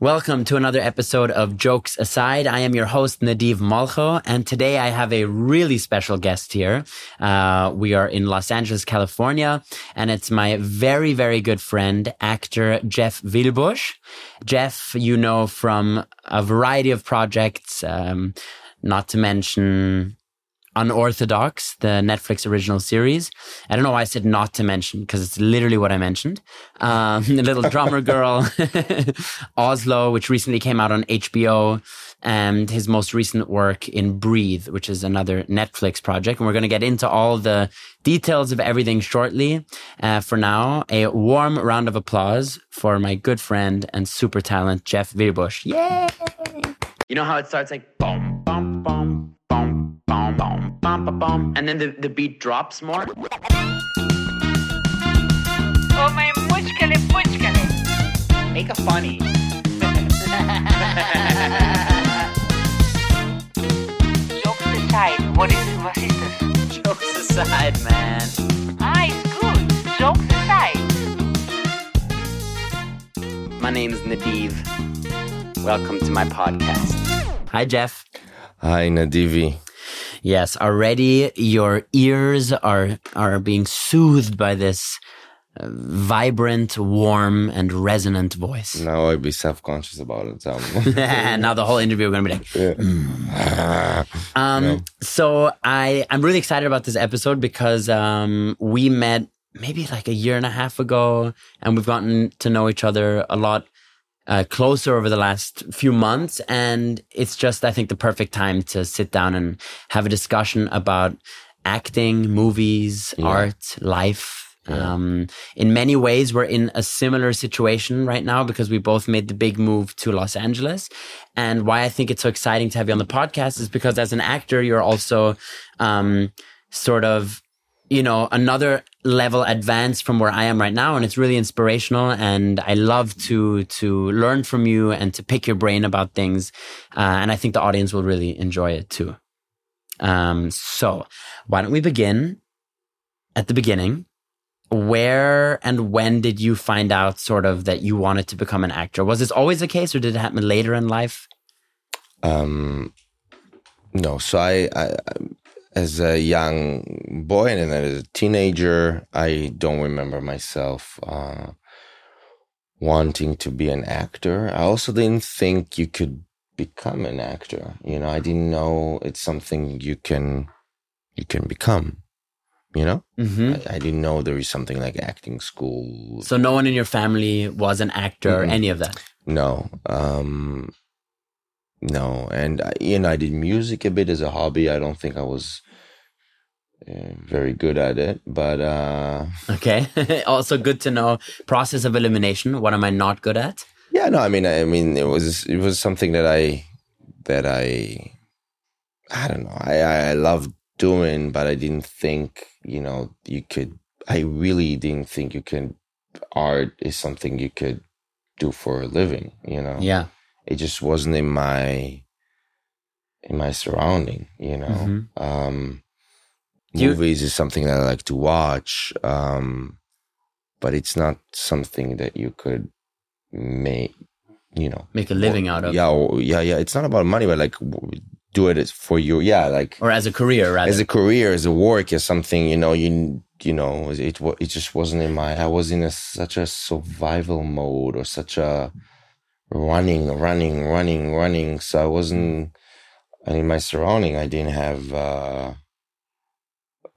Welcome to another episode of Jokes Aside. I am your host, Nadiv Malcho, and today I have a really special guest here. Uh, we are in Los Angeles, California, and it's my very, very good friend, actor Jeff Wilbusch. Jeff, you know from a variety of projects, um, not to mention Unorthodox, the Netflix original series. I don't know why I said not to mention because it's literally what I mentioned. Um, the Little Drummer Girl, Oslo, which recently came out on HBO, and his most recent work in Breathe, which is another Netflix project. And we're going to get into all the details of everything shortly. Uh, for now, a warm round of applause for my good friend and super talent, Jeff Wilbusch. Yay! You know how it starts like boom, boom, boom bum, bum, bum, bum, bum, and then the, the beat drops more. Oh, my muchkele, muchkele. Make a funny. Jokes aside, what is, was ist das? Jokes aside, man. Ah, it's good. Jokes aside. My name's Nadiv. Welcome to my podcast. Hi, Jeff. Hi, Nadivi. Yes, already your ears are are being soothed by this uh, vibrant, warm, and resonant voice. Now I'd be self conscious about it. So. now the whole interview we're gonna be like. Yeah. Um, Yeah. So I I'm really excited about this episode because um we met maybe like a year and a half ago, and we've gotten to know each other a lot uh, closer over the last few months. And it's just, I think, the perfect time to sit down and have a discussion about acting, movies, Yeah. art, life. Yeah. Um, in many ways, we're in a similar situation right now because we both made the big move to Los Angeles. And why I think it's so exciting to have you on the podcast is because as an actor, you're also, um, sort of, you know, another level advanced from where I am right now. And it's really inspirational. And I love to, to learn from you and to pick your brain about things. Uh, and I think the audience will really enjoy it too. Um, so why don't we begin at the beginning? Where and when did you find out sort of that you wanted to become an actor? Was this always the case or did it happen later in life? Um, no, so I, I, as a young boy and then as a teenager, I don't remember myself uh, wanting to be an actor. I also didn't think you could become an actor. You know, I didn't know it's something you can you can become. You know, Mm-hmm. I, I didn't know there is something like acting school. So no one in your family was an actor or Mhm. any of that? No, um, no, and I, you know, I did music a bit as a hobby. I don't think I was uh, very good at it, but uh, Okay. also good to know process of elimination. What am I not good at? yeah, no, I mean, I mean, it was it was something that I that I I don't know. I I, loved doing, but I didn't think you know you could. I really didn't think you can. Art is something you could do for a living. You know. Yeah. it just wasn't in my in my surrounding you know Mhm. um you- movies is something that i like to watch um but it's not something that you could make you know Make a living or- out of. yeah or, yeah yeah it's not about money but like do it for you yeah like Or as a career, rather. as a career as a work as something you know you you know it it just wasn't in my i was in a such a survival mode or such a running running running running so i wasn't and in my surrounding i didn't have uh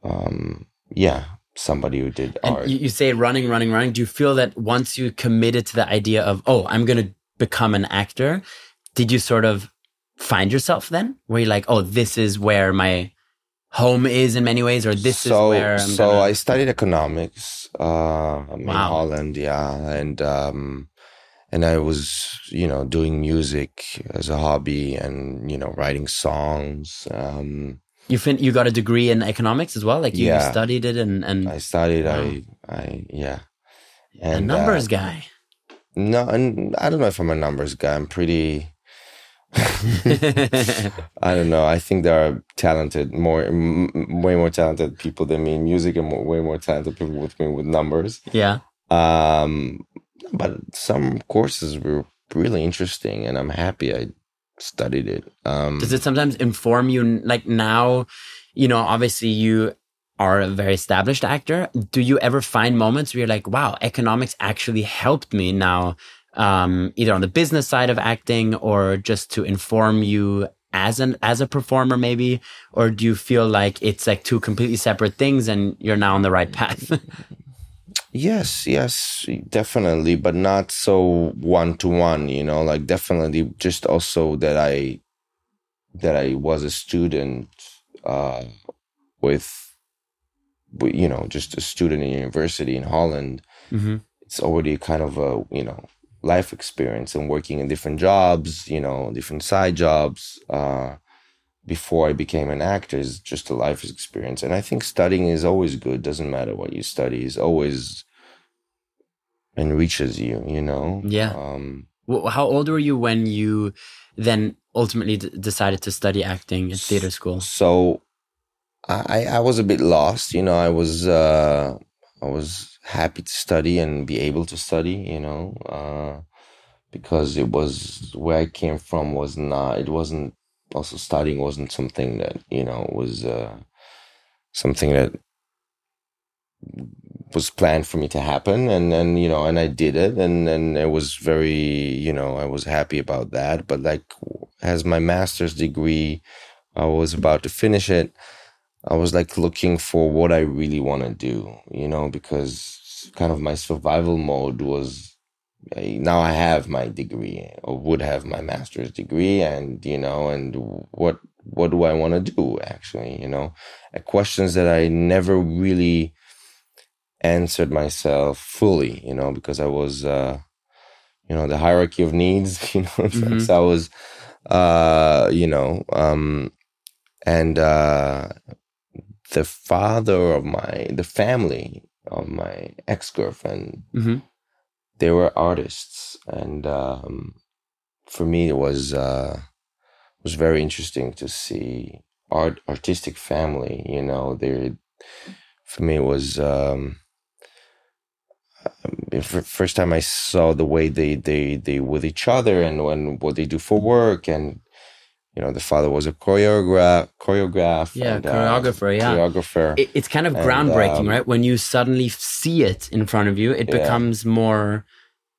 um yeah somebody who did and art you, you say running, running, running. Do you feel that once you committed to the idea of, oh, I'm going to become an actor, did you sort of find yourself then? Where you're like, oh, this is where my home is in many ways, or this so is where I'm so gonna... I studied economics uh, in Holland, yeah, and um, and I was you know doing music as a hobby and you know writing songs. Um, you fin- you got a degree in economics as well, like you Yeah. studied it and and I studied, Wow. I I yeah, a numbers uh, guy. no, and I don't know if I'm a numbers guy. I'm pretty. I don't know. I think there are talented, more, m- way more talented people than me in music, and more, way more talented people with me with numbers. yeah. Um, but some courses were really interesting, and I'm happy I studied it. Um, Does it sometimes inform you? Like now, you know, obviously you are a very established actor. Do you ever find moments where you're like, wow, economics actually helped me now, um, either on the business side of acting or just to inform you as an as a performer, maybe? Or do you feel like it's like two completely separate things and you're now on the right path? Yes, yes, definitely, but not so one to one, you know, like definitely just also that I that I was a student uh with you know, just a student in university in Holland. hmm It's already kind of a, you know, life experience and working in different jobs, you know, different side jobs. Uh before I became an actor is just a life experience. And I think studying is always good. Doesn't matter what you study, is always enriches you, you know? Yeah. Um, How old were you when you then ultimately d- decided to study acting at theater school? so I, I was a bit lost, you know, I was, uh, I was happy to study and be able to study, you know, uh, because it was where I came from was not, it wasn't also studying wasn't something that, you know, was, uh, something that was planned for me to happen. And and you know and I did it. And and it was very you know I was happy about that. But like as my master's degree I was about to finish it I was like looking for what I really want to do you know because kind of my survival mode was I- now I have my degree or would have my master's degree and you know and what what do I want to do actually you know Uh, questions that I never really answered myself fully, you know, because I was, uh, you know, the hierarchy of needs, you know, Mhm. so I was, uh, you know, um, and uh, the father of my, the family of my ex girlfriend, hmm they were artists, and um, for me it was uh, was very interesting to see art artistic family. You know, they for me it was. Um, um, first time I saw the way they they they with each other and when what they do for work and you know the father was a choreograph choreograph Yeah, and, uh, choreographer, yeah. choreographer It, it's kind of And, groundbreaking, um, right? When you suddenly see it in front of you, it Yeah. becomes more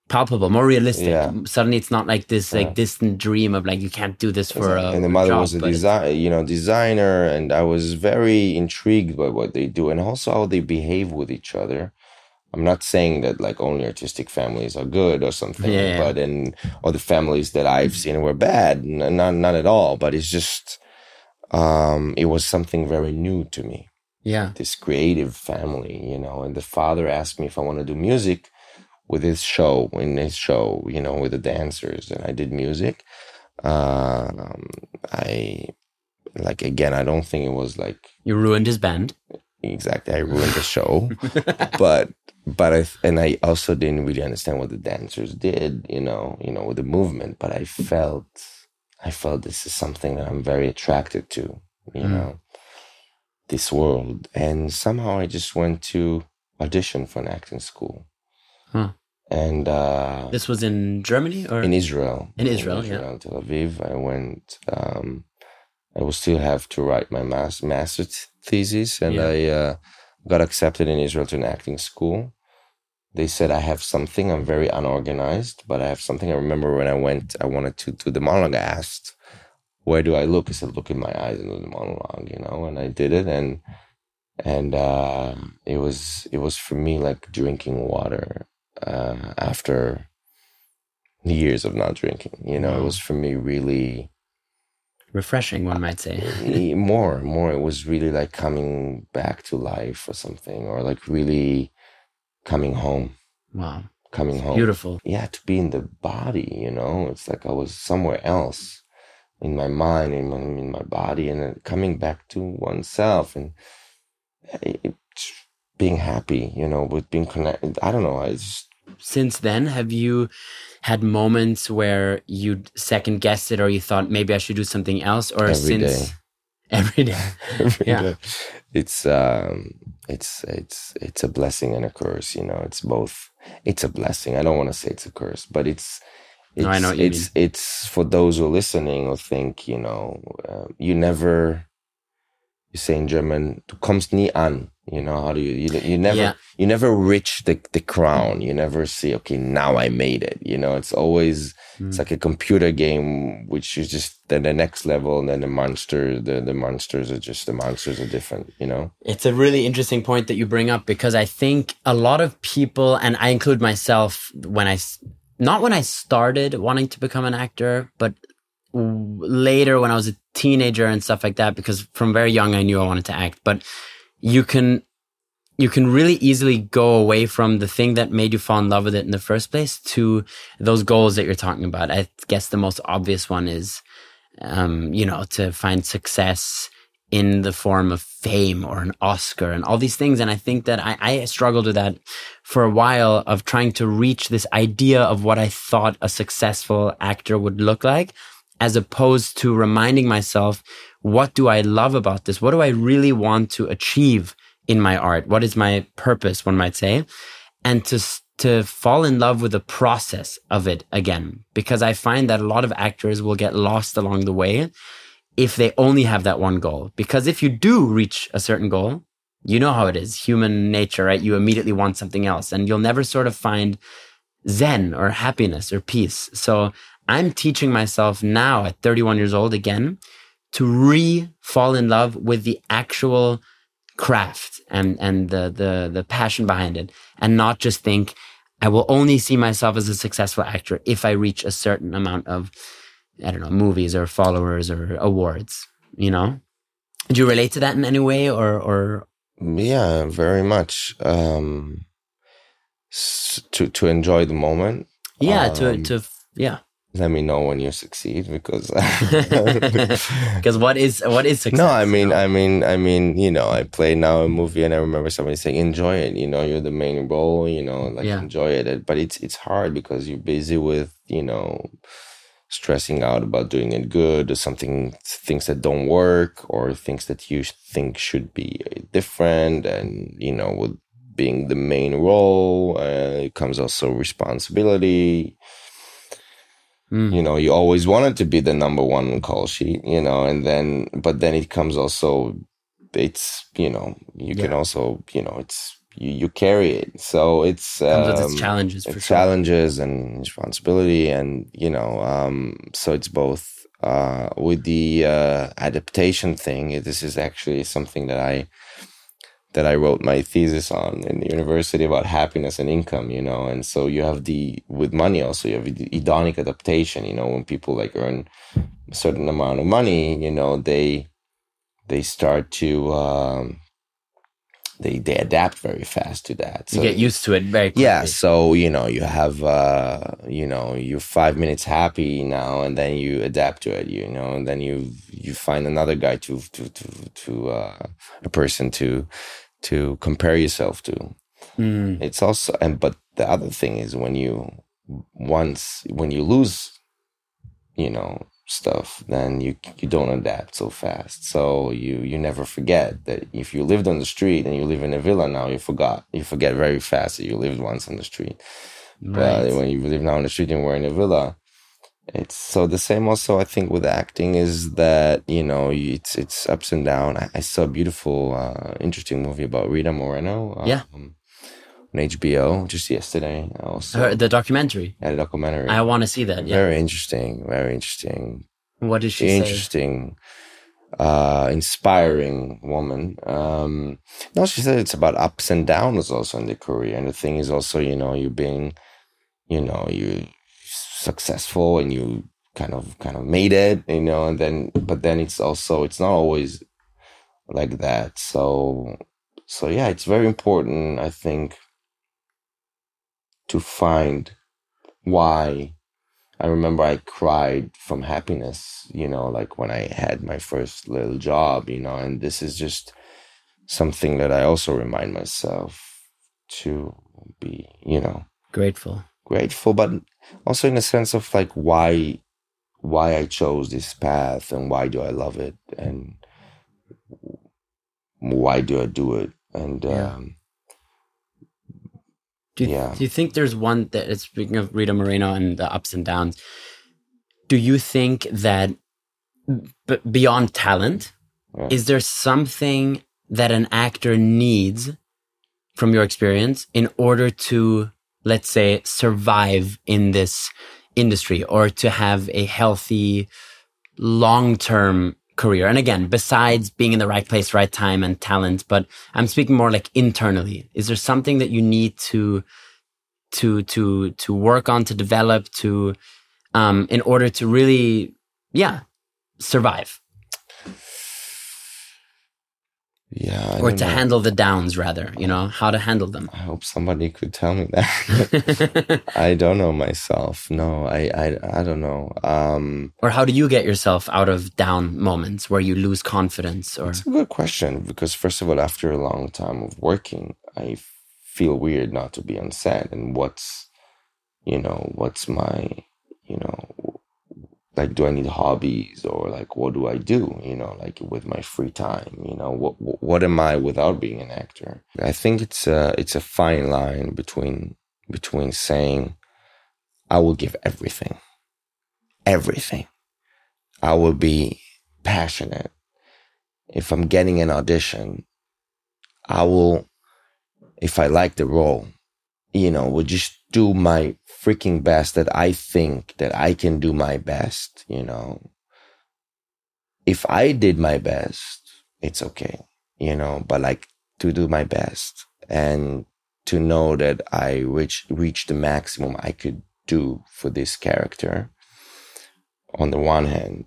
palpable, more realistic. Yeah. Suddenly, it's not like this like Yeah. distant dream of like you can't do this for a and the mother job, was a design you know designer and I was very intrigued by what they do and also how they behave with each other. I'm not saying that like only artistic families are good or something, Yeah, yeah. but in or the families that I've seen were bad, not not at all. But it's just um, it was something very new to me. Yeah, This creative family, you know. And the father asked me if I want to do music with his show, in his show, you know, with the dancers, and I did music. Um, I like again. I don't think it was like you ruined his band. exactly. I ruined the show, but but I and I also didn't really understand what the dancers did, you know, you know, with the movement. But I felt, I felt this is something that I'm very attracted to, you Mm. know, this world. And somehow I just went to audition for an acting school, Huh. and uh, This was in Germany or in Israel, In Israel, yeah. Tel Aviv. I went. Um, I will still have to write my mas- master thesis, and Yeah. I uh, got accepted in Israel to an acting school. They said I have something. I'm very unorganized, but I have something. I remember when I went, I wanted to do the monologue. I asked, "Where do I look?" I said, "Look in my eyes and do the monologue," you know. And I did it, and and uh, it was it was for me like drinking water uh, after years of not drinking. You know, it was for me really refreshing, one might say. more more. It was really like coming back to life or something, or like really coming home, wow, coming home. beautiful. Yeah, to be in the body. You know, it's like I was somewhere else in my mind, in my in my body, and then coming back to oneself and eh, it, being happy. You know, with being connected. I don't know. I just Since then, have you had moments where you second guessed it, or you thought maybe I should do something else, or since day. Every day? every Yeah. day. It's um it's it's it's a blessing and a curse, you know. It's both it's a blessing. I don't want to say it's a curse, but it's No, I know it's it's for those who are listening or think you know uh, you never you say in German du kommst nie an you know how do you you, you never Yeah. you never reach the the crown you never see okay now I made it you know it's always Hmm. it's like a computer game which is just then the next level and then the monster the the monsters are just the monsters are different you know It's a really interesting point that you bring up because I think a lot of people, and I include myself when i not when I started wanting to become an actor, but later when I was a teenager and stuff like that, because from very young I knew I wanted to act. But you can, you can really easily go away from the thing that made you fall in love with it in the first place to those goals that you're talking about. I guess the most obvious one is, um, you know, to find success in the form of fame or an Oscar and all these things. And I think that I, I struggled with that for a while of trying to reach this idea of what I thought a successful actor would look like, as opposed to reminding myself, what do I love about this? What do I really want to achieve in my art? What is my purpose, one might say? And to, to fall in love with the process of it again, because I find that a lot of actors will get lost along the way if they only have that one goal. Because if you do reach a certain goal, you know how it is human nature, right? You immediately want something else and you'll never sort of find zen or happiness or peace. So I'm teaching myself now at 31 years old again to re fall in love with the actual craft and, and the, the, the passion behind it and not just think I will only see myself as a successful actor if I reach a certain amount of I don't know, movies or followers or awards, you know? Do you relate to that in any way or, or, Yeah, very much. Um, to to enjoy the moment. yeah, to, Um, to, yeah. Let me know when you succeed because. Because what is, what is success? no, I you mean, know? I mean, I mean, you know, I play now a movie, and I remember somebody saying, "Enjoy it." You know, you're the main role. You know, like Yeah. enjoy it. But it's it's hard because you're busy with you know stressing out about doing it good or something things that don't work or things that you think should be different and you know with being the main role uh, it comes also responsibility Mm. you know you always wanted to be the number one call sheet you know and then but then it comes also it's you know you can also you know it's you, you carry it so it's Comes with its um, challenges it's sure. challenges and responsibility and you know um so it's both uh with the uh adaptation thing this is actually something that i that i wrote my thesis on in the university about happiness and income you know and so you have the with money also you have the hedonic adaptation you know when people like earn a certain amount of money you know they they start to um they they adapt very fast to that You get used to it very quickly. yeah, so you know, you have uh you know, you're five minutes happy now and then you adapt to it, you know, and then you you find another guy to to to to uh a person to to compare yourself to. Mm. It's also and but the other thing is when you once when you lose, you know, stuff, then you you don't adapt so fast. So you you never forget that if you lived on the street and you live in a villa now, you forgot you forget very fast that you lived once on the street. But Right. when you live now on the street and we're in a villa, it's so the same. Also, I think with acting is that you know it's it's ups and down. I, I saw a beautiful, uh, interesting movie about Rita Moreno. Um, Yeah. on HBO just yesterday. Also, Her, the documentary. had a documentary. I want to see that. Yeah. Very interesting. Very interesting. What did she say? interesting. Uh, inspiring woman. Um, no, she said it's about ups and downs also in the career, and the thing is also, you know, you being, you know, you successful and you kind of kind of made it, you know, and then but then it's also it's not always like that. So so yeah, it's very important, I think, to find why I remember I cried from happiness, you know, like when I had my first little job, you know, and this is just something that I also remind myself to be, you know, Grateful. grateful, but also in a sense of like why why I chose this path and why do I love it and why do I do it and Yeah. um Do you, Yeah. do you think there's one that is speaking of Rita Moreno and the ups and downs? Do you think that b- beyond talent, Yeah. is there something that an actor needs from your experience in order to, let's say, survive in this industry or to have a healthy, long term career? And again, besides being in the right place, right time, and talent, but I'm speaking more like internally. Is there something that you need to to to to work on to develop to um in order to really yeah survive Yeah. I or to know. handle the downs rather you know how to handle them I hope somebody could tell me that. I don't know myself. No, I, I, I don't know. Um, or how do you get yourself out of down moments where you lose confidence or it's a good question because first of all, after a long time of working, I feel weird not to be on set. And what's, you know, what's my, you know, like, do I need hobbies or like, what do I do? You know, like with my free time. You know, what, what, am I without being an actor? I think it's a, it's a fine line between between saying, I will give everything, everything. I will be passionate. If I'm getting an audition, I will, if I like the role, you know, will just do my freaking best that I think that I can do my best, you know. If I did my best, it's okay, you know, but like to do my best and to know that I reach reach the maximum I could do for this character on the one hand.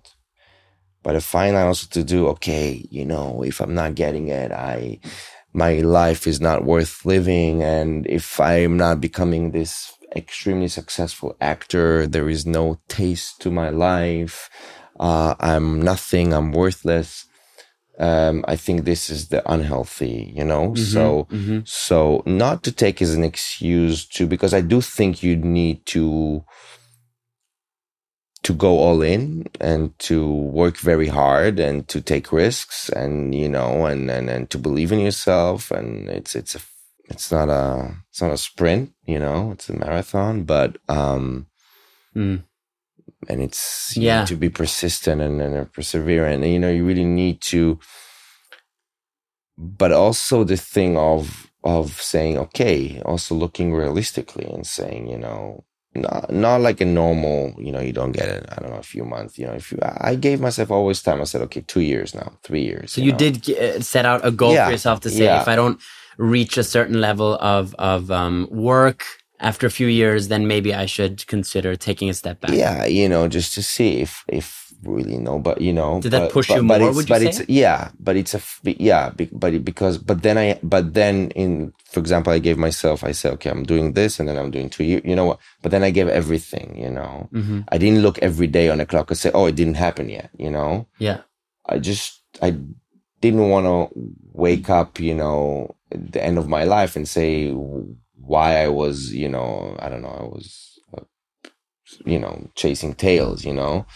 But fine line also to do, okay, you know, if I'm not getting it, I my life is not worth living. And if I'm not becoming this extremely successful actor, there is no taste to my life. Uh, I'm nothing, I'm worthless. Um, I think this is the unhealthy, you know? So, Mhm. so not to take as an excuse to, because I do think you need to, to go all in and to work very hard and to take risks and, you know, and, and, and to believe in yourself. And it's, it's a, it's not a, it's not a sprint, you know, it's a marathon, but, um, Mm. and it's you Yeah. need to be persistent and, and perseverant. And, you know, you really need to, but also the thing of of saying okay, also looking realistically and saying, you know, not not like a normal, you know, you don't get it. I don't know, a few months. You know, if you, I gave myself always time. I said, okay, two years now, three years. so you know? did uh, set out a goal Yeah, for yourself to say yeah. if i don't reach a certain level of of um, work after a few years then maybe i should consider taking a step back Yeah, you know, just to see if if really no, but you know, Did that but- push but- you but more, it's- would you but say? it's yeah, but it's a yeah, but it, because but then I but then in for example, I gave myself I said okay, I'm doing this, and then I'm doing two years. You know what? But then I gave everything. You know, hmm I didn't look every day on the clock and say, oh, it didn't happen yet. You know, yeah I just I didn't want to wake up, you know, the end of my life and say why I was, you know, I don't know, I was, uh, you know, chasing tails, you know,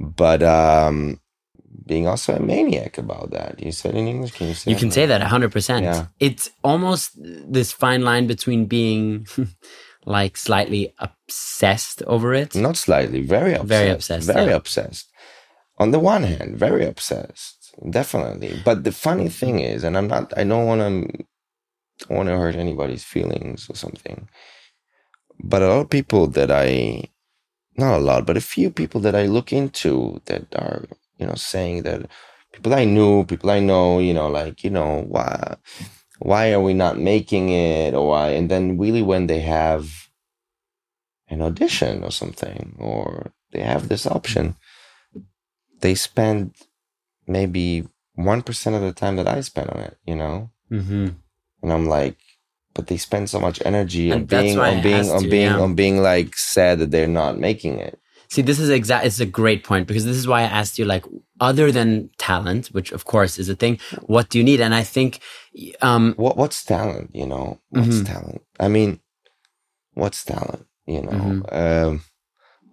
but um being also a maniac about that. You said in English, can you say? you can say that 100% Yeah. it's almost this fine line between being like slightly obsessed over it Not slightly, very obsessed. Very obsessed, Very yeah. obsessed. On the one hand, very obsessed, definitely. But the funny thing is, and I'm not, I don't want to, want to hurt anybody's feelings or something. But a lot of people that I, not a lot, but a few people that I look into that are, you know, saying that people I knew, people I know, you know, like, you know, why, why are we not making it or why? And then really when they have an audition or something, or they have this option, they spend maybe 1% of the time that I spend on it, you know? hmm And I'm like, but they spend so much energy on And that's being, on being, on you, being, yeah. on being like sad that they're not making it. See, this is exact. It's a great point because this is why I asked you, like, other than talent, which of course is a thing, what do you need? And I think, um, What, what's talent, you know? What's Mhm. talent? I mean, what's talent, you know? Mhm. Um,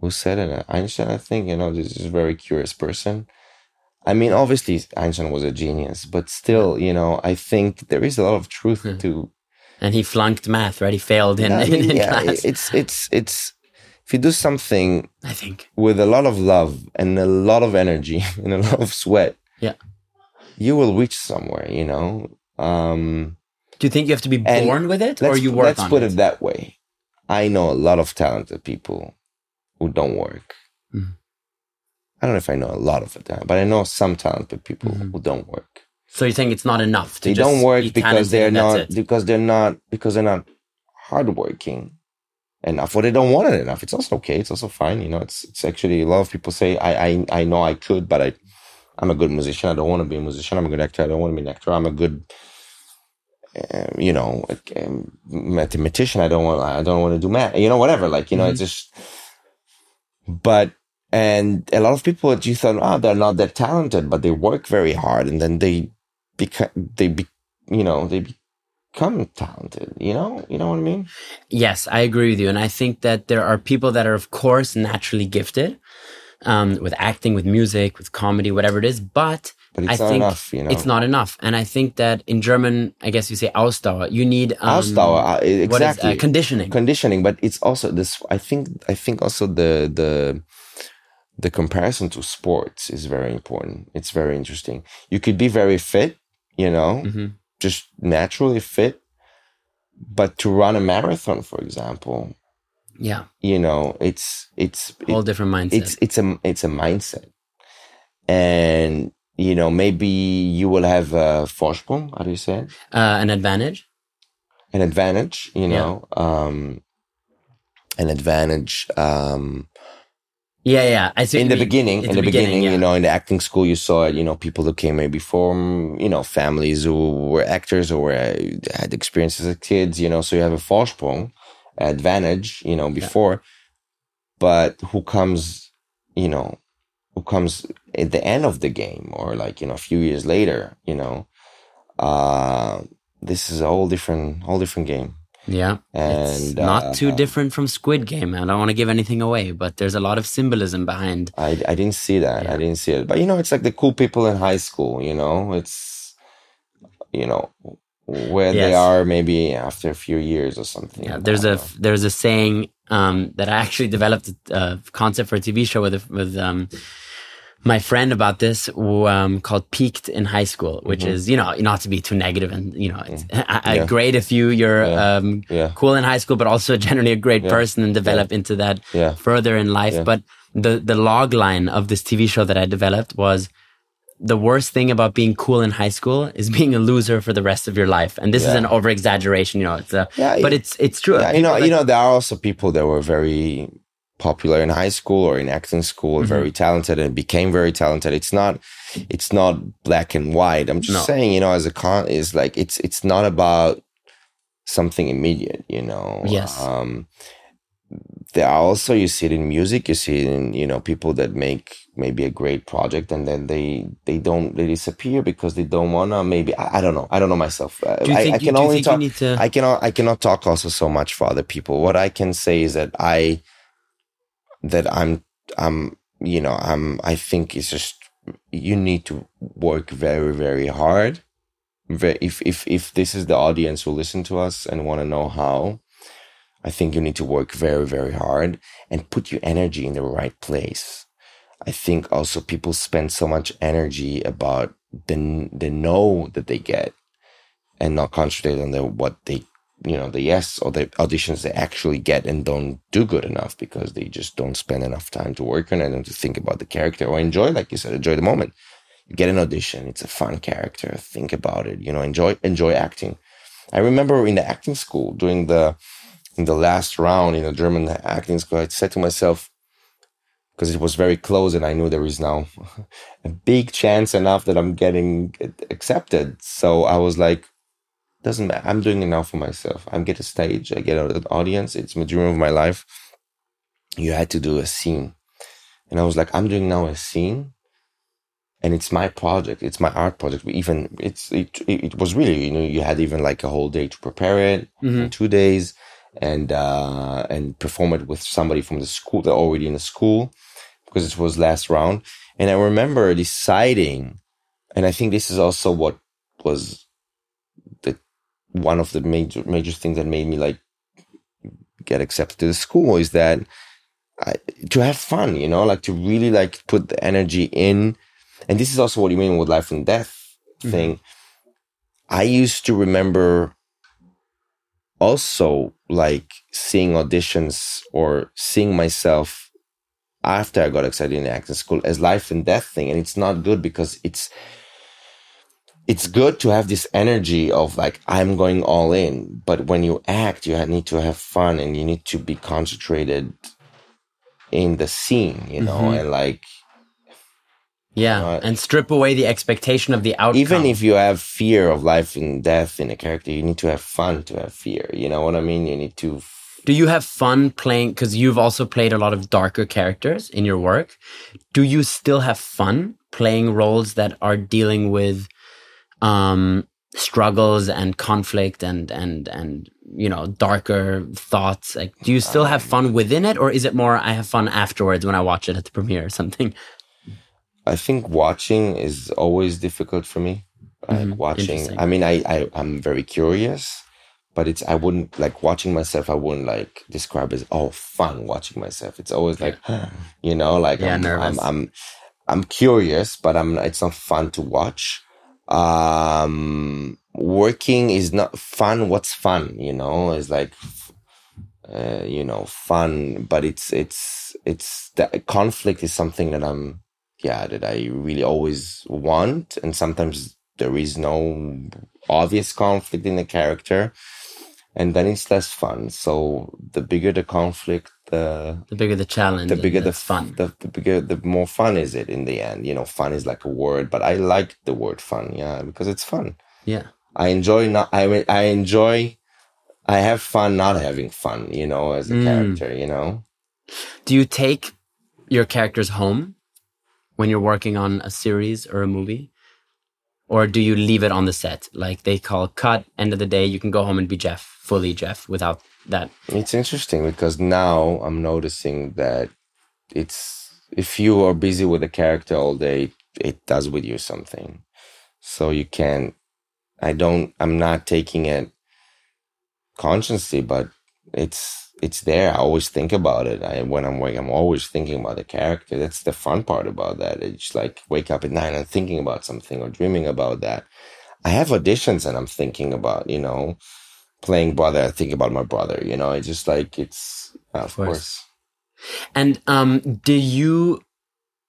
who said it? Einstein, I think, you know, this is a very curious person. I mean, obviously Einstein was a genius, but still, you know, I think there is a lot of truth to And he flunked math, right? He failed in, I mean, in yeah, class. it's it's it's if you do something I think. with a lot of love and a lot of energy and a lot of sweat, Yeah. you will reach somewhere. You know. Um, Do you think you have to be born with it, or you work let's put it? it that way. I know a lot of talented people who don't work. Mhm. I don't know if I know a lot of it, but I know some talented people Mhm. who don't work. So you think it's not enough to They just don't work because they're not it? because they're not because they're not hardworking enough, or they don't want it enough. It's also okay. It's also fine. You know, it's it's actually a lot of people say I I I know I could, but I I'm a good musician. I don't want to be a musician. I'm a good actor. I don't want to be an actor. I'm a good uh, you know um, mathematician. I don't want I don't want to do math. You know, whatever. Like you know, it's just. But and a lot of people you thought, oh, they're not that talented, but they work very hard, and then they become they be you know they become talented. You know, you know what I mean? Yes, I agree with you. And I think that there are people that are, of course, naturally gifted um, with acting, with music, with comedy, whatever it is. But, But it's I not think enough. You know, it's not enough. And I think that in German, I guess you say Ausdauer, you need um, Ausdauer, uh, is, exactly uh, conditioning. conditioning. But it's also this. I think I think also the the the comparison to sports is very important. It's very interesting. You could be very fit, you know, Mhm. just naturally fit, but to run a marathon, for example, Yeah, you know, it's it's whole different mindset. it's it's a it's a mindset, and you know maybe you will have a Vorsprung. How do you say it? uh, an advantage. An advantage. You Yeah. know, um, an advantage. Um, Yeah, yeah. I see. in the mean. beginning, In the beginning, beginning, you know, in the acting school, you saw it. You know, people who came maybe from you know families who were actors or were, had experiences as kids. You know, so you have a Vorsprung advantage. You know, before, but who comes, you know, who comes at the end of the game or like you know a few years later. You know, uh, this is a whole different, whole different game. Yeah, it's And not too uh, different from Squid Game. I don't want to give anything away, but there's a lot of symbolism behind. I, I didn't see that. Yeah. I didn't see it. But you know, it's like the cool people in high school, you know, it's, you know, where they are maybe after a few years or something. Yeah, there's a know. there's a saying um, that I actually developed a concept for a TV show with with um, my friend about this um, called peaked in high school, which is you know not to be too negative and you know it's a, a Mm-hmm. Great if you you're Yeah. um, Yeah. cool in high school, but also generally a great Yeah. person and develop into that Yeah. further in life. Yeah. But the the log line of this TV show that I developed was the worst thing about being cool in high school is being a loser for the rest of your life. And this is an over exaggeration, you know. It's a, Yeah, but it's it's true. Yeah, you know, People you know, there are also people that were very popular in high school or in acting school, Mm-hmm. very talented and became very talented. It's not, it's not black and white. I'm just No. saying, you know, as a con is like, it's, it's not about something immediate, you know? Yes. Um, there are also, you see it in music, you see it in, you know, people that make maybe a great project and then they, they don't, they disappear because they don't wanna maybe, I, I don't know. I don't know myself. Uh, Do I, think I can only talk, need to- I cannot I cannot talk also so much for other people. What I can say is that I that I'm I'm you know I'm I think it's just you need to work very very hard. If if if this is the audience who listen to us and want to know how, I think you need to work very very hard and put your energy in the right place. I think also people spend so much energy about the the no that they get and not concentrate on the what they you know the yes or the auditions they actually get and don't do good enough because they just don't spend enough time to work on it and to think about the character or enjoy like you said enjoy the moment you get an audition it's a fun character think about it you know enjoy enjoy acting i remember in the acting school during the in the last round in the german acting school i said to myself because it was very close and I knew there is now a big chance enough that I'm getting accepted. So I was like, doesn't matter. I'm doing it now for myself. I get a stage, I get an audience. It's my dream of my life. You had to do a scene. And I was like, I'm doing now a scene and it's my project. It's my art project. We even, it's, it, it, was really, you know, you had even like a whole day to prepare it, Mhm. two days and, uh, and perform it with somebody from the school, they're already in the school because it was last round. And I remember deciding, and I think this is also what was one of the major major things that made me like get accepted to the school is that I, to have fun, you know, like to really like put the energy in. And this is also what you mean with life and death mm-hmm. thing. I used to remember also like seeing auditions or seeing myself after I got accepted in acting school as life and death thing. And it's not good because it's, it's good to have this energy of like, I'm going all in. But when you act, you need to have fun and you need to be concentrated in the scene, you know, Mhm. and like, Yeah, Right. and strip away the expectation of the outcome. even if you have fear of life and death in a character, you need to have fun to have fear. You know what I mean? You need to, Do you have fun playing? Because you've also played a lot of darker characters in your work. Do you still have fun playing roles that are dealing with um, struggles and conflict and and and you know darker thoughts? Like, do you still have fun within it, or is it more I have fun afterwards when I watch it at the premiere or something? I think watching is always difficult for me. Like Mhm. watching, I mean, I, I, I'm very curious, but it's, I wouldn't like watching myself. I wouldn't like describe as, oh, fun watching myself. It's always like, you know, like Yeah, I'm. I'm, I'm, I'm curious, but I'm, it's not fun to watch. Um, working is not fun. What's fun? You know, it's like, uh, you know, fun, but it's, it's, it's the conflict is something that I'm, yeah, that I really always want. And sometimes there is no obvious conflict in the character. And then it's less fun. So the bigger the conflict, the The bigger the challenge, the bigger the f- fun. The, the bigger, the more fun is it in the end. You know, fun is like a word, but I like the word fun, yeah, because it's fun. yeah. I enjoy not. I I enjoy. I have fun not having fun. You know, as a Mm. character. You know. Do you take your characters home when you're working on a series or a movie? Or do you leave it on the set? Like they call cut, end of the day, you can go home and be Jeff, fully Jeff, without that. It's interesting because now I'm noticing that it's if you are busy with a character all day, it does with you something. So you can't. I don't. I'm not taking it consciously, but it's it's there. I always think about it. I when I'm awake, I'm always thinking about the character. That's the fun part about that. It's like wake up at night and thinking about something or dreaming about that. I have auditions and I'm thinking about you know playing brother. I think about my brother. You know, it's just like it's uh, of course. course. And um do you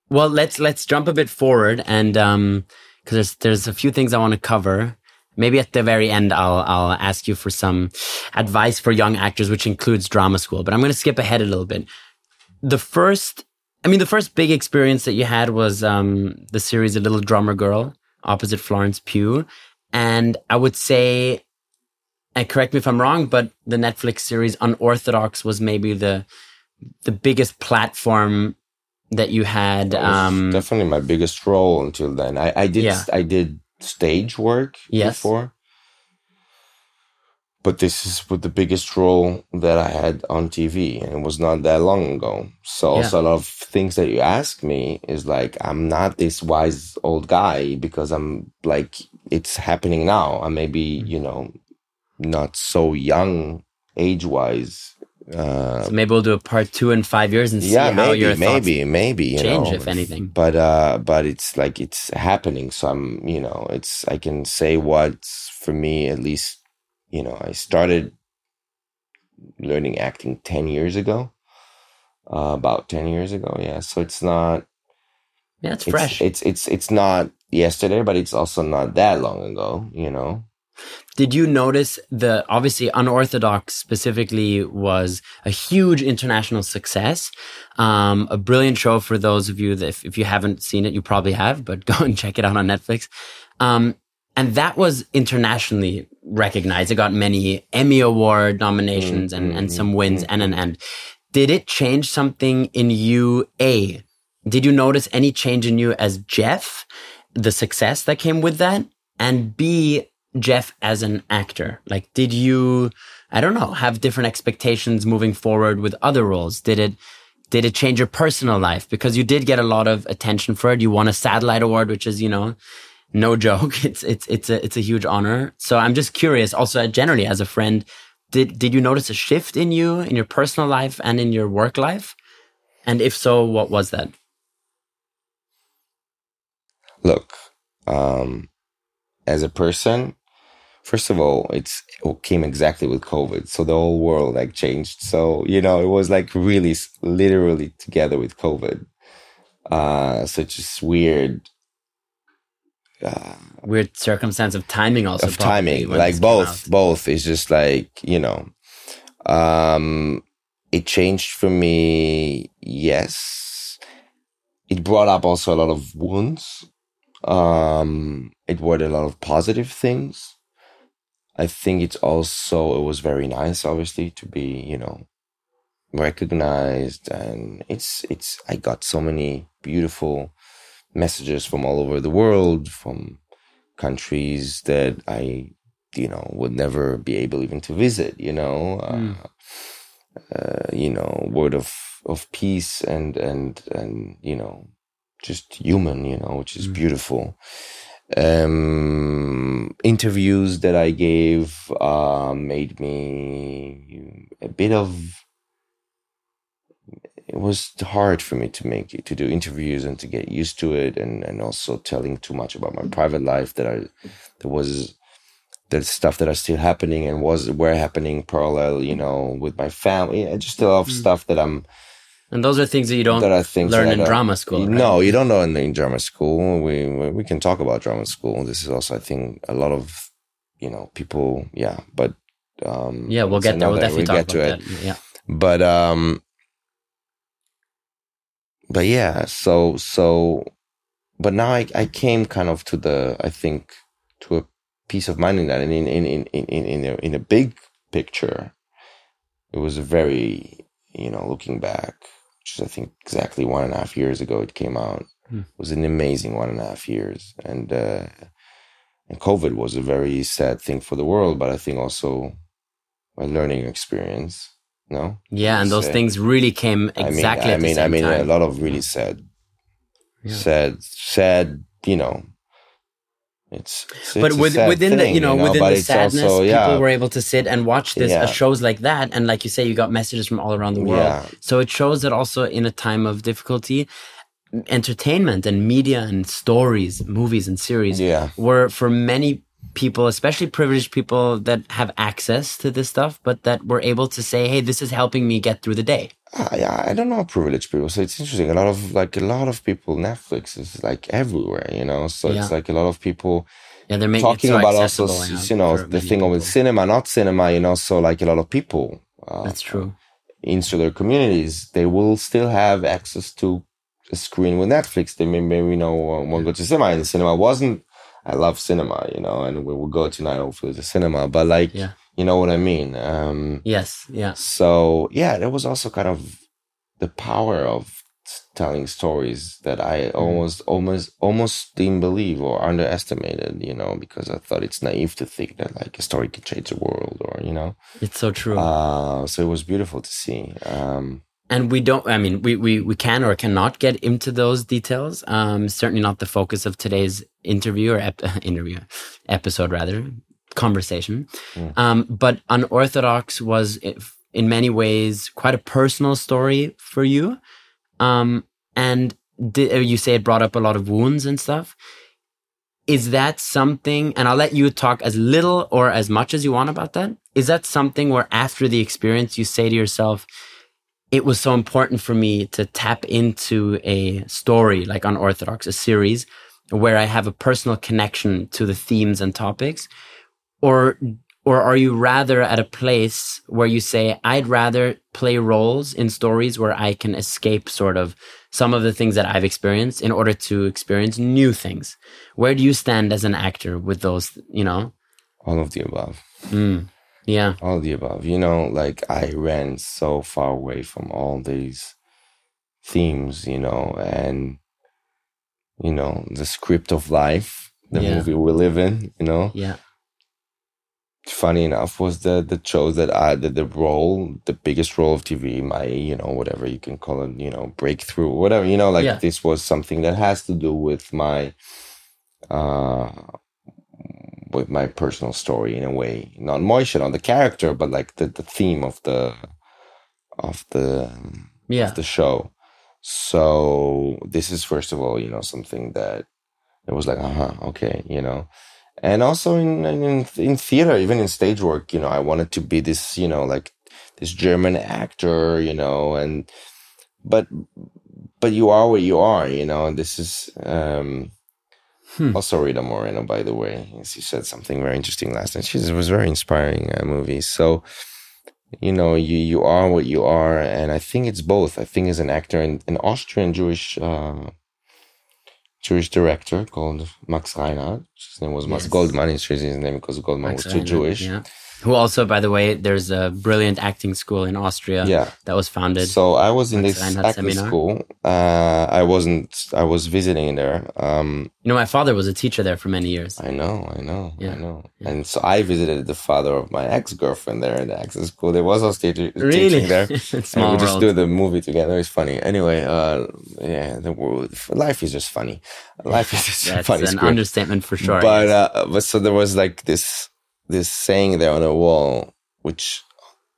well let's let's jump a bit forward and um because there's there's a few things I want to cover. Maybe at the very end I'll I'll ask you for some advice for young actors, which includes drama school. But I'm gonna skip ahead a little bit. The first I mean the first big experience that you had was um the series A Little Drummer Girl opposite Florence Pugh. And I would say and correct me if I'm wrong, but the Netflix series Unorthodox was maybe the the biggest platform that you had. That Um, definitely my biggest role until then. I, I did Yeah. I did stage work Yes. before. But this is with the biggest role that I had on TV, and it was not that long ago. So Yeah. also a lot of things that you ask me is like I'm not this wise old guy because I'm like it's happening now. I may be Mm-hmm. you know not so young age wise. Uh, so maybe we'll do a part two in five years and see yeah, how maybe, your thoughts. maybe, maybe, you change, know, if anything. But uh, but it's like it's happening. So I'm, you know, it's I can say what's for me at least. You know, I started learning acting ten years ago. Uh, about ten years ago, yeah. So it's not Yeah, it's it's, fresh. It's it's it's not yesterday, but it's also not that long ago. You know. Did you notice the obviously unorthodox specifically was a huge international success, um, a brilliant show for those of you that if, if you haven't seen it, you probably have, but go and check it out on Netflix. Um, and that was internationally recognized. It got many Emmy Award nominations and, and some wins and an end. Did it change something in you? A, did you notice any change in you as Jeff, the success that came with that? And B, Jeff as an actor? Like, did you, I don't know, have different expectations moving forward with other roles? Did it, did it change your personal life? Because you did get a lot of attention for it. You won a satellite award, which is, you know, no joke. It's it's it's a it's a huge honor. So I'm just curious. Also, generally as a friend, did did you notice a shift in you in your personal life and in your work life? And if so, what was that? Look, um, as a person, first of all, it's it came exactly with COVID, so the whole world like changed. So you know, it was like really, literally together with COVID. Uh, so it's just weird uh, Weird circumstance of timing, also of timing, like both, both is just like you know, um, it changed for me. Yes, it brought up also a lot of wounds. Um, it brought a lot of positive things. I think it's also it was very nice, obviously, to be you know recognized, and it's it's. I got so many beautiful messages from all over the world, from countries that I you know would never be able even to visit. You know, Mm. uh, uh, you know, word of of peace and and and you know just human, you know, which is Mm. beautiful. Um, interviews that I gave uh, made me a bit of. It was hard for me to make it to do interviews and to get used to it, and and also telling too much about my private life that I there was the stuff that are still happening and was were happening parallel, you know, with my family. Just a lot of Mm. stuff that I'm And those are things that you don't that learn in don't- drama school. right? No, you don't know in, in drama school. We we we can talk about drama school. This is also, I think, a lot of you know people. Yeah, but um, Yeah, we'll get there. We'll definitely we talk get about to that. Yeah. But um, but yeah. So so, but now I I came kind of to the I think to a peace of mind in that, and in in in in in in a, in a big picture, it was a very you know looking back, which is I think exactly one and a half years ago it came out. Hmm. It was an amazing one and a half years, and uh, and COVID was a very sad thing for the world, but I think also a learning experience. No, Yeah, and those Say. things really came exactly I at the mean, same I mean, a lot of really sad, Yeah. sad, sad. You know, it's, it's but it's with, within the thing, you know, within the sadness, also, yeah, people were able to sit and watch this Yeah. uh, shows like that, and like you say, you got messages from all around the world. yeah, So it shows that also in a time of difficulty, entertainment and media and stories, movies and series yeah, were for many people, especially privileged people that have access to this stuff, but that were able to say, "Hey, this is helping me get through the day." I, I don't know privileged people. So it's interesting. A lot of like a lot of people. Netflix is like everywhere, you know. So it's like a lot of people Yeah, they're making talking so about also, you know, the thing with people. cinema, not cinema. You know, so like a lot of people. Uh, That's true. insular communities, they will still have access to a screen with Netflix. They may, maybe you know won't go to cinema. And cinema wasn't. I love cinema, you know, and we will go tonight hopefully to cinema. But like, Yeah. you know what I mean. Um, Yes. Yeah. so yeah, there was also kind of the power of telling stories that I almost, almost, almost didn't believe or underestimated, you know, because I thought it's naive to think that like a story can change the world or, you know, It's so true. uh, so it was beautiful to see. Um, and we don't i mean we, we we can or cannot get into those details. Um certainly not the focus of today's interview or ep- interview episode rather conversation. Mm. um but unorthodox was in many ways quite a personal story for you. Um and di- uh, you say it brought up a lot of wounds and stuff. Is that something and i'll let you talk as little or as much as you want about that. Is that something where after the experience you say to yourself it was so important for me to tap into a story like unorthodox a series where i have a personal connection to the themes and topics. Or or are you rather at a place where you say i'd rather play roles in stories where i can escape sort of some of the things that i've experienced in order to experience new things where do you stand as an actor with those you know? All of the above. mm, yeah All the above. You know, like I ran so far away from all these themes, you know, and you know, the script of life, the Yeah. movie we live in, you know. yeah Funny enough was the the shows that I the, the role, the biggest role of TV, my, you know, whatever you can call it, you know, breakthrough, whatever, you know, like Yeah. this was something that has to do with my uh, with my personal story in a way, not motion on the character, but like the, the theme of the of the Yeah. of the show. So this is first of all, you know, something that it was like, uh huh, okay, you know, and also in in in theater, even in stage work, you know, I wanted to be this, you know, like this German actor, you know, and but but you are what you are, you know, and this is um Hmm. also Rita Moreno, by the way. She said something very interesting last night. She it was very inspiring uh, movie. So you know, you you are what you are, and I think it's both. I think as an actor, and an Austrian Jewish uh, Jewish director called Max Reinhardt. His name was Max Yes. Goldman. His his name because Goldman Max was too Reinhardt, Jewish. Yeah. Who also, by the way, there's a brilliant acting school in Austria Yeah. that was founded. So I was in this Reinhardt acting seminar. school. Uh, I wasn't. I was visiting there. Um, you know, my father was a teacher there for many years. I know, I know, Yeah, I know. yeah. And so I visited the father of my ex girlfriend there in the acting school. There was also teacher, Really? teaching there. and we just do the movie together. It's funny. Anyway, uh, yeah, the world, life is just funny. Life is just That's funny. That's an understatement for sure. But uh, but so there was like this this saying there on a wall, which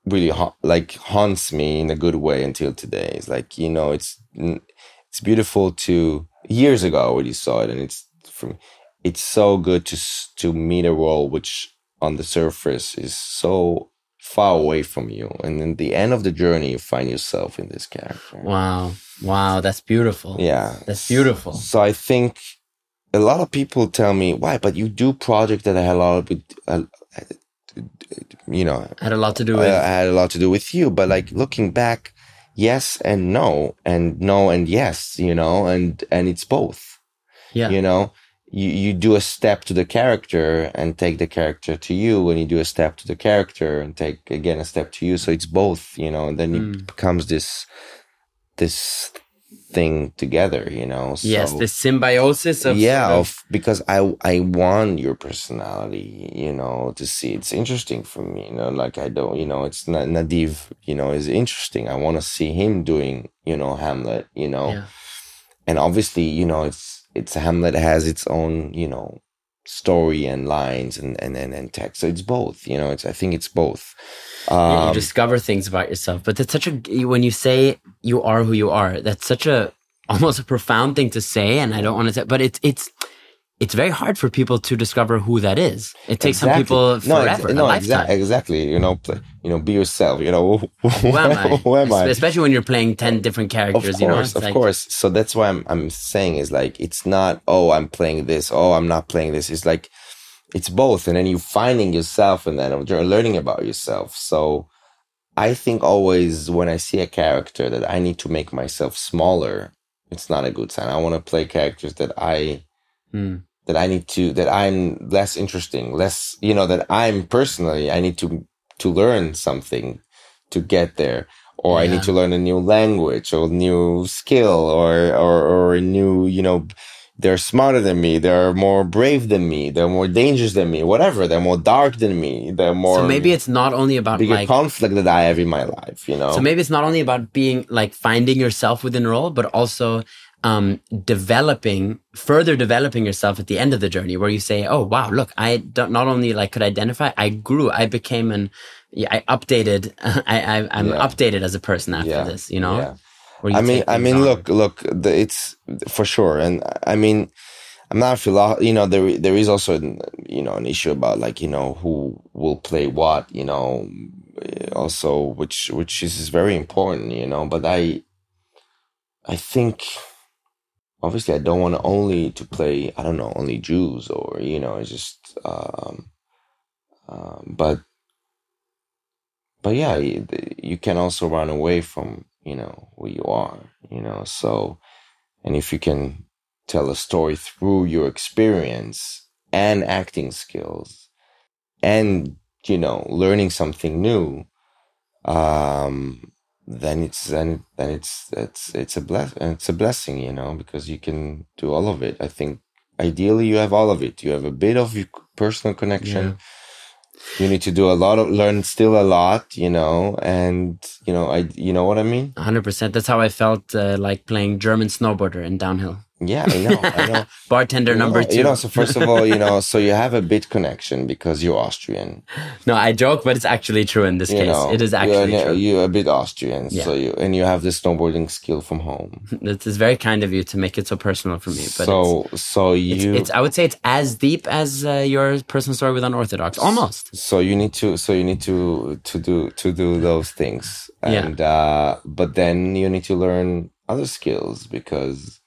really ha- like haunts me in a good way until today. It's like you know, it's it's beautiful to years ago I already saw it, and it's from it's so good to to meet a wall which on the surface is so far away from you, and in the end of the journey, you find yourself in this character. wow, wow, that's beautiful. Yeah, That's beautiful. so I think a lot of people tell me why, but you do project that I had a lot with, uh, you know, Had a lot to do uh, with. had a lot to do with you. But like looking back, yes and no, and no and yes, you know, and and it's both. yeah. You know, you you do a step to the character and take the character to you, and you do a step to the character and take again a step to you. So it's both, you know, and then Mm. it becomes this this thing together, you know. yes, the symbiosis of. yeah of, because i i want your personality you know to see it's interesting for me you know like i don't you know it's not nadiv you know is interesting i want to see him doing you know hamlet you know yeah. and obviously you know it's it's hamlet has its own you know story and lines and and and, and text so it's both you know it's i think it's both Yeah, you um discover things about yourself. But that's such a when you say you are who you are, that's such a almost a profound thing to say. And I don't want to say, but it's it's it's very hard for people to discover who that is. It takes some Exactly. people no, forever, ex- a no, lifetime. exa- exactly. You know, play, you know, be yourself. You know, Who am I? Who am I? Especially when you're playing ten different Of characters. you know, course, It's of like- course. So that's why I'm I'm saying is like it's not oh I'm playing this oh I'm not playing this. It's like it's both, and then you finding yourself and then you're learning about yourself. So I think always when I see a character that I need to make myself smaller, it's not a good sign. I want to play characters that I Hmm. That I need to that I'm less interesting, less you know that I'm personally I need to to learn something to get there, or I need to learn a new language or new skill or or or a new you know they're smarter than me, they're more brave than me, they're more dangerous than me, whatever. They're more dark than me. They're more So maybe it's not only about bigger like. conflict that I have in my life. You know. So maybe it's not only about being like finding yourself within a role, but also um, developing, further developing yourself at the end of the journey, where you say, "Oh wow, look, I don't, not only like could identify, I grew, I became an, yeah, I updated, I, I I'm Yeah. updated as a person after Yeah. this, you know." Yeah. You I mean, I mean, on. look, look, the, it's for sure, and I mean, I'm not a philo- You know, there there is also an, you know an issue about like you know who will play what. You know, also which which is very important. You know, but I I think obviously I don't want to only to play. I don't know only Jews or you know it's just. Um, um, but but yeah, you, you can also run away from you know who you are. You know, so and if you can tell a story through your experience and acting skills and you know learning something new um then it's then then it's it's it's a bless it's a blessing you know because you can do all of it i think. Ideally you have all of it. You have a bit of your personal connection. You need to do a lot of learn still a lot you know and you know i you know what i mean? Hundred percent. That's how I felt uh, like playing German snowboarder in downhill. Yeah, I know. I know. Bartender You number know- two. You know, so first of all, you know, so you have a bit connection because you're Austrian. no, I joke, but it's actually true in this You case. know, it is you're, actually true. you're a bit Austrian, Yeah. so you and you have the snowboarding skill from home. This is very kind of you to make it so personal for me. But it's, so, so it's, you, it's, I would say it's as deep as uh, your personal story with Unorthodox. Almost. so you need to, so you need to to do to do those things, Yeah. and uh, but then you need to learn other skills because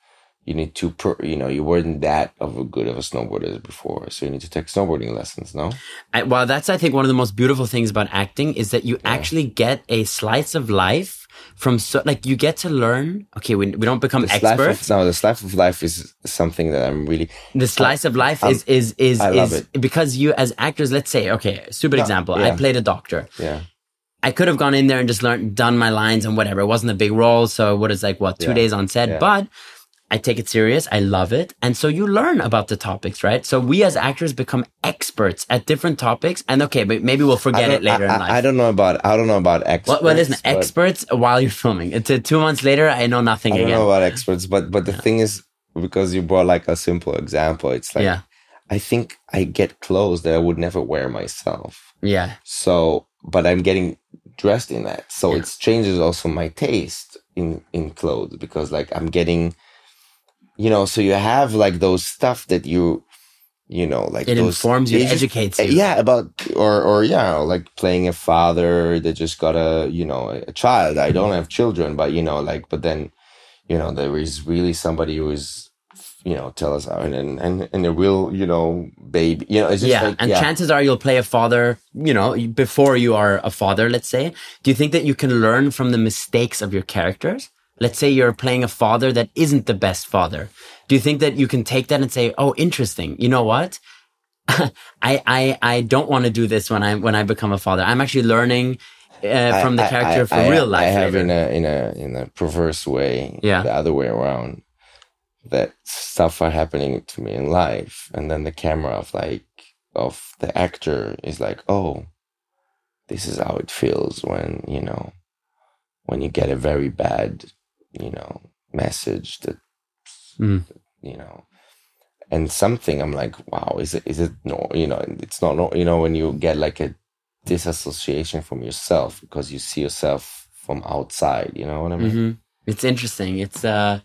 you need to, per, you know, you weren't that of a good of a snowboarder before, so you need to take snowboarding lessons. No, I, well, that's I think one of the most beautiful things about acting is that you actually get a slice of life from so like you get to learn. Okay, we, we don't become the experts. of, no, the slice of life is something that I'm really the slice of life is is is I love is because you as actors. Let's say, okay, stupid example. I played a doctor. yeah. I could have gone in there and just learned, done my lines and whatever. It wasn't a big role, so what is like what two Yeah. days on set, Yeah. but. I take it serious. I love it. And so you learn about the topics, right? So we as actors become experts at different topics. And okay, but maybe we'll forget it later I, in life. I, I don't know about I don't know about experts. Well, well listen, experts while you're filming. It's uh, two months later, I know nothing I don't again. know about experts, but but the thing is, because you brought like a simple example, it's like yeah, I think I get clothes that I would never wear myself. yeah, So, but I'm getting dressed in that, so Yeah. it changes also my taste in in clothes because like I'm getting, you know, so you have like those stuff that you. You know, like It those, informs you, it educates you. Yeah, about or or yeah, like playing a father that just got a you know a child. I don't have children, but you know, like, but then you know there is really somebody who is you know tell us and and and, and a real you know baby. You know, it's just yeah. like and yeah. chances are you'll play a father, you know, before you are a father, let's say. Do you think that you can learn from the mistakes of your characters? Let's say you're playing a father that isn't the best father. Do you think that you can take that and say, "Oh, interesting. You know what? I I I don't want to do this when I when I become a father. I'm actually learning uh, from the I- I- character I- for I- real life." I have later. in a in a in a perverse way, Yeah. the other way around. That stuff are happening to me in life, and then the camera of like of the actor is like, oh, this is how it feels when you know when you get a very bad, you know, message that Mm. you know and something i'm like wow is it is it no you know it's not no you know when you get like a disassociation from yourself because you see yourself from outside you know what i mean hmm It's interesting. It's uh,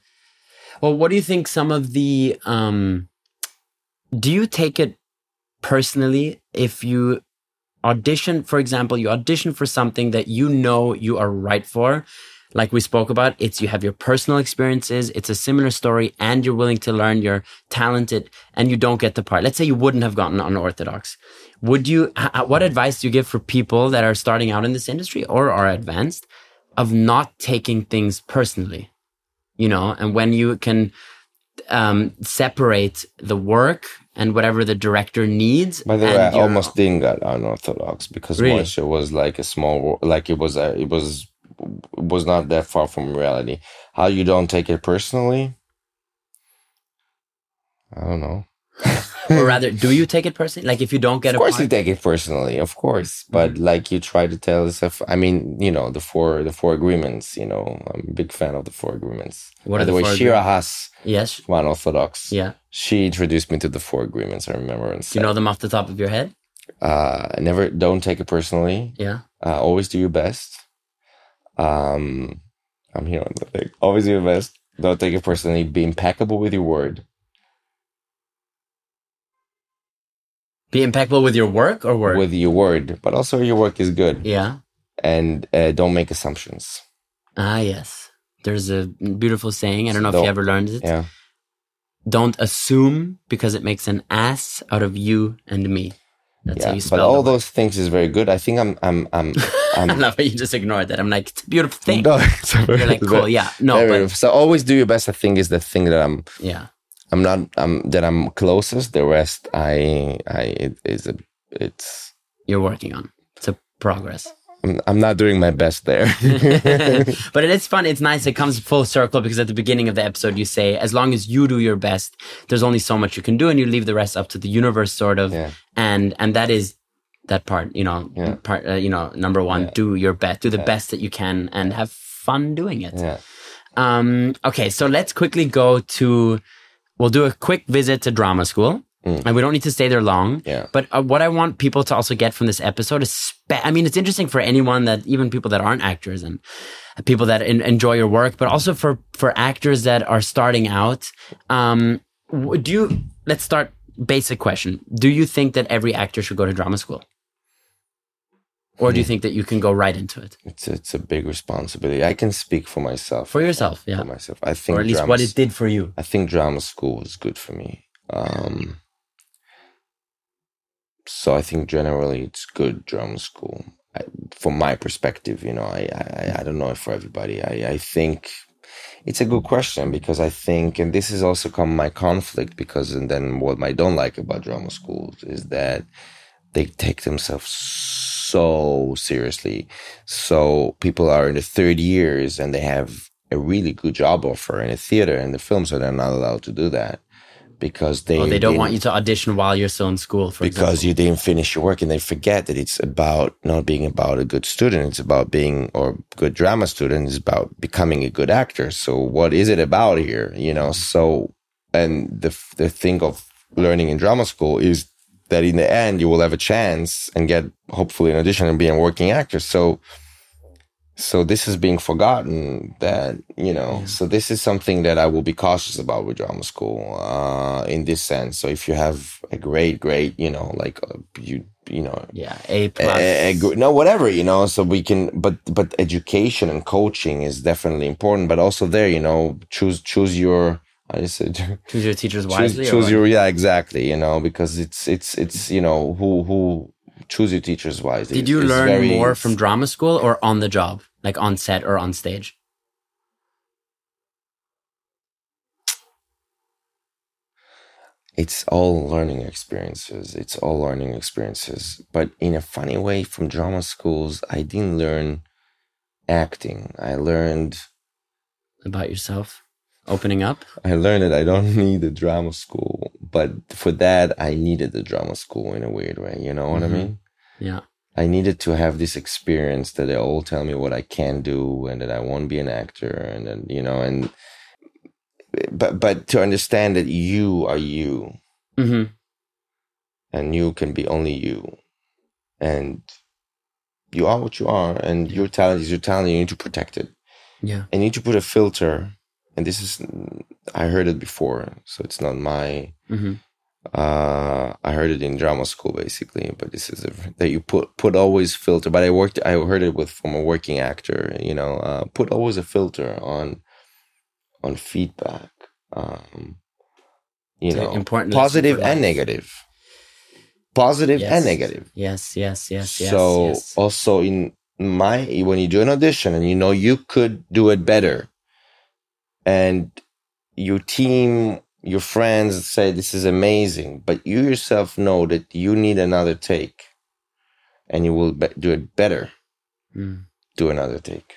well, what do you think? Some of the um, do you take it personally if you audition, for example, you audition for something that you know you are right for? Like we spoke about, it's you have your personal experiences, it's a similar story, and you're willing to learn, you're talented, and you don't get the part. Let's say you wouldn't have gotten unorthodox. Would you, what advice do you give for people that are starting out in this industry or are advanced of not taking things personally? You know, and when you can um, separate the work and whatever the director needs. by the way i almost didn't get unorthodox because Really? it was like a small like it was a, it was was not that far from reality how you don't take it personally i don't know or rather, do you take it personally? Like if you don't get of course part? you take it personally of course but like you try to tell yourself i mean you know the four the four agreements you know i'm a big fan of the four agreements What by are the the way four shira haas yes. one orthodox Yeah. she introduced me to the four agreements i remember and you know them off the top of your head? uh never don't take it personally Yeah. uh, always do your best um i'm here on the thing always do your best don't take it personally be impeccable with your word Be impeccable with your work or work? with your word but also your work is good yeah. and uh, don't make assumptions Ah, yes. There's a beautiful saying. I don't know if Don't- you ever learned it. yeah Don't assume because it makes an ass out of you and me. That's how yeah you but all those things is very good i think i'm i'm i'm I i'm love how you just ignored that. I'm like, it's a beautiful thing. No, it's a very- You're like, cool. very- Yeah. No, very- but so always do your best i think is the thing that i'm yeah. i'm not i'm that i'm closest the rest i i it is a it's You're working on. It's a progress. I'm, not doing my best there but it is fun. It's nice. It comes full circle because at the beginning of the episode, you say, as long as you do your best, there's only so much you can do, and you leave the rest up to the universe, sort of. Yeah. And and that is that part. You know, Yeah. part. Uh, you know, number one, Yeah. do your best, do the best that you can, and have fun doing it. yeah Um, okay, so let's quickly go to. We'll do a quick visit to drama school, and we don't need to stay there long. Mm. Yeah. But uh, what I want people to also get from this episode is, spe- I mean, it's interesting for anyone that even people that aren't actors and people that en- enjoy your work, but also for for actors that are starting out. Um, do you? Let's start. Basic question: Do you think that every actor should go to drama school, or Hmm. do you think that you can go right into it It's it's a big responsibility. I can speak for myself. for yourself? Yeah, For myself, I think or at least drama what it did for you. I think drama school was good for me. Um, so I think generally it's good drama school. I, from my perspective, you know, I, I I don't know for everybody. I I think it's a good question because I think, and this is also come my conflict because, and then what I don't like about drama schools is that they take themselves so seriously. So people are in the third years and they have a really good job offer in a theater and the film, so they're not allowed to do that because they Oh, they don't want you to audition while you're still in school, for because example. you didn't finish your work and they forget that it's about not being about a good student it's about being or good drama student it's about becoming a good actor. So what is it about here you know? Mm-hmm. So and the the thing of learning in drama school is that in the end you will have a chance and get hopefully an audition and be a working actor. So so this is being forgotten that you know so this is something that i will be cautious about with drama school uh in this sense so if you have a great great you know like uh, you you know Yeah, A a, plus. a, no whatever you know so we can but but education and coaching is definitely important but also there you know choose choose your i just said choose your teachers wisely. or choose your yeah exactly you know because it's it's it's you know who who choose your teachers wisely Did you It's learn very- more from drama school or on the job, like on set or on stage? it's all learning experiences. It's all learning experiences. But in a funny way, from drama schools, I didn't learn acting. I learned About yourself, opening up. I learned that I don't need a drama school, but for that I needed the drama school in a weird way. You know what Mhm. I mean? Yeah, I needed to have this experience that they all tell me what I can do and that I won't be an actor and then you know and but but to understand that you are you hmm and you can be only you and you are what you are and your talent is your talent you need to protect it yeah, and you need to put a filter and this is i heard it before so it's not my hmm uh i heard it in drama school basically but this is a, that you put put always filter but i worked i heard it with from a working actor you know uh put always a filter on on feedback um you It's know important positive and negative positive Yes. and negative Yes, yes, yes, yes. so yes. also in my when you do an audition and you know you could do it better and your team your friends say this is amazing but you yourself know that you need another take and you will be- do it better Mm. do another take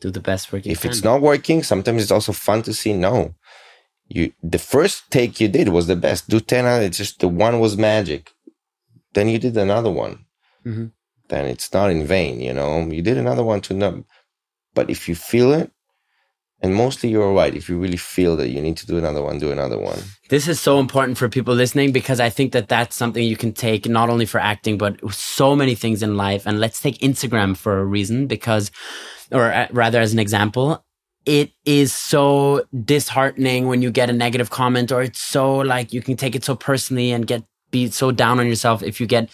do the best work you if can. it's not working sometimes it's also fun to see no you the first take you did was the best do 10 out it's just the one was magic then you did another one Mhm. then it's not in vain you know you did another one to know but if you feel it and mostly you're right if you really feel that you need to do another one do another one This is so important for people listening because I think that that's something you can take not only for acting, but so many things in life. And let's take Instagram for a reason because, or uh, rather as an example, it is so disheartening when you get a negative comment or it's so like you can take it so personally and get be so down on yourself if you get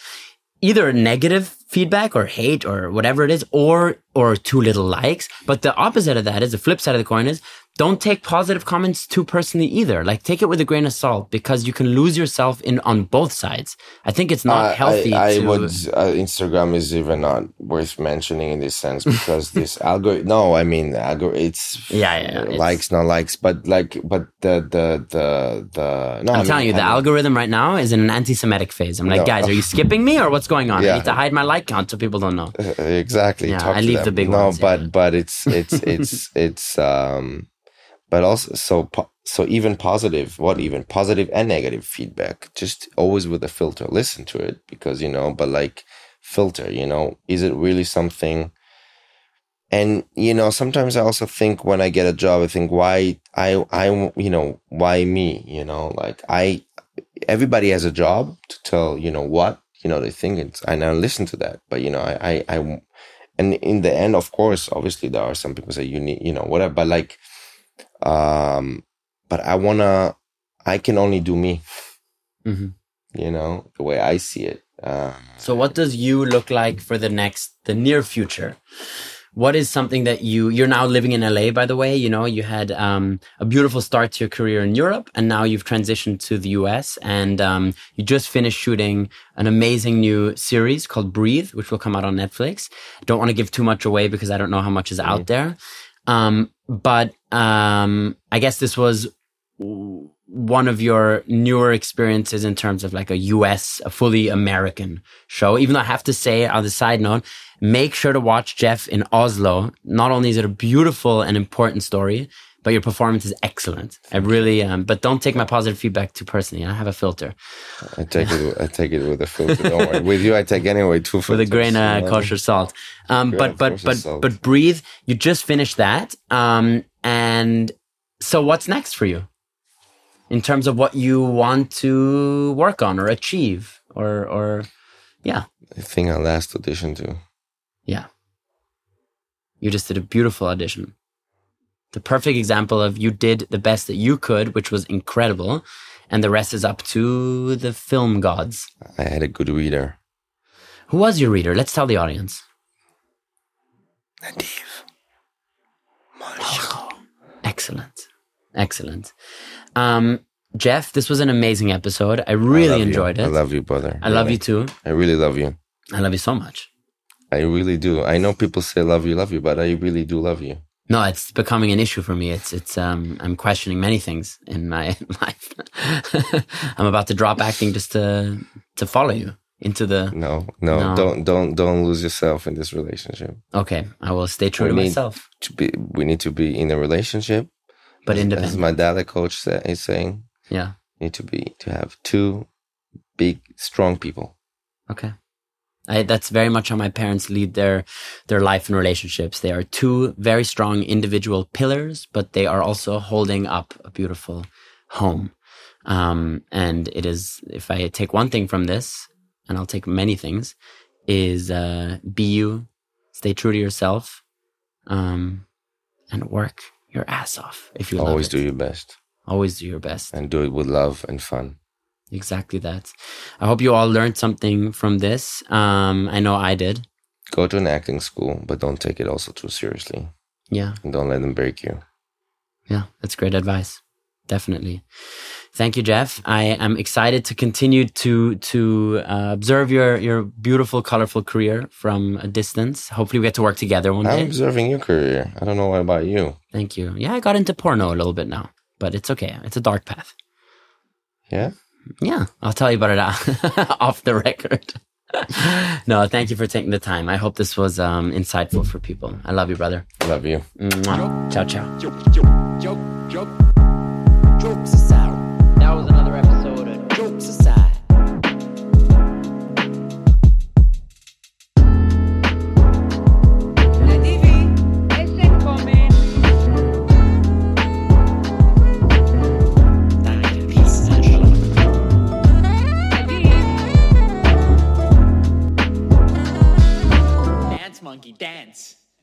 either negative feedback or hate or whatever it is or or too little likes. But the opposite of that is the flip side of the coin is don't take positive comments too personally either like take it with a grain of salt because you can lose yourself in on both sides i think it's not I- healthy I, I to would uh, Instagram is even not worth mentioning in this sense because this algorithm. No, I mean algorithm. It's Yeah, yeah, yeah, it's- likes, not likes, but like, but the the the the. No, I'm I telling mean, you, the mean, algorithm right now is in an anti-Semitic phase. I'm like, No. guys, are you skipping me or what's going on? I need to hide my like count so people don't know. Exactly. Yeah, talk I leave them. the big no, ones, but yeah. but it's it's it's it's um, but also so so even positive, what even positive and negative feedback, just always with a filter. Listen to it because you know, but like filter, you know, is it really something? and you know sometimes i also think when i get a job i think why i i you know why me you know like i everybody has a job to tell you know what you know they think it's and i listen to that but you know i i, I and in the end of course obviously there are some people say you need you know whatever but like um but i wanna i can only do me hmm you know the way i see it uh, So, what does you look like for the next, the near future? What is something that you you're now living in LA? By the way, you know you had um, a beautiful start to your career in Europe, and now you've transitioned to the US, and um, you just finished shooting an amazing new series called Breathe, which will come out on Netflix. Don't want to give too much away because I don't know how much is out there, um, but um, I guess this was one of your newer experiences in terms of like a US, a fully American show. Even though I have to say, on the side note, make sure to watch Jeff in Oslo. Not only is it a beautiful and important story, but your performance is excellent. I really, um, but don't take my positive feedback too personally. I have a filter i take it i take it with a filter don't worry with you i take anyway two filters with a grain of know? kosher salt. Um, but but but salt. but breathe. You just finished that. Um, and so what's next for you in terms of what you want to work on or achieve or or yeah I think our last audition too. yeah. You just did a beautiful audition. The perfect example of you did the best that you could, which was incredible, and the rest is up to the film gods. I had a good reader. Who was your reader? Let's tell the audience. Nadiv. Excellent. Excellent. Um, Jeff, this was an amazing episode. I I really you. enjoyed it. I love you, brother. I love you too. I really love you. I love you so much. I really do. I know people say love you, love you, but I really do love you. No, it's becoming an issue for me. It's it's um I'm questioning many things in my life. I'm about to drop acting just to to follow you into the No, no, No. don't, don't, don't lose yourself in this relationship. Okay, I will stay true We to myself, To be, we need to be in a relationship. but As independent. my dad, coach, sa- is saying, yeah. need to be to have two big, strong people. Okay. I, that's very much how my parents lead their their life and relationships. They are two very strong individual pillars, but they are also holding up a beautiful home. Um, and it is, if I take one thing from this, and I'll take many things, is uh, be you, stay true to yourself, um, and work your ass off. If you Always do your best always do your best. and do it with love and fun. Exactly that. I hope you all learned something from this. Um, I know I did. Go to an acting school, but don't take it also too seriously. Yeah. And don't let them break you. Yeah, that's great advice. Definitely. Thank you, Jeff. I am excited to continue to to uh, observe your your beautiful, colorful career from a distance. Hopefully, we get to work together one I'm day. observing your career. I don't know about you. Thank you. Yeah, I got into porno a little bit now, but it's okay. It's a dark path. Yeah? Yeah, I'll tell you about it off the record. no, thank you for taking the time. I hope this was um, insightful for people. I love you, brother. Love you. Mwah. Ciao, ciao. Joke, joke, joke, joke. Jokes aside.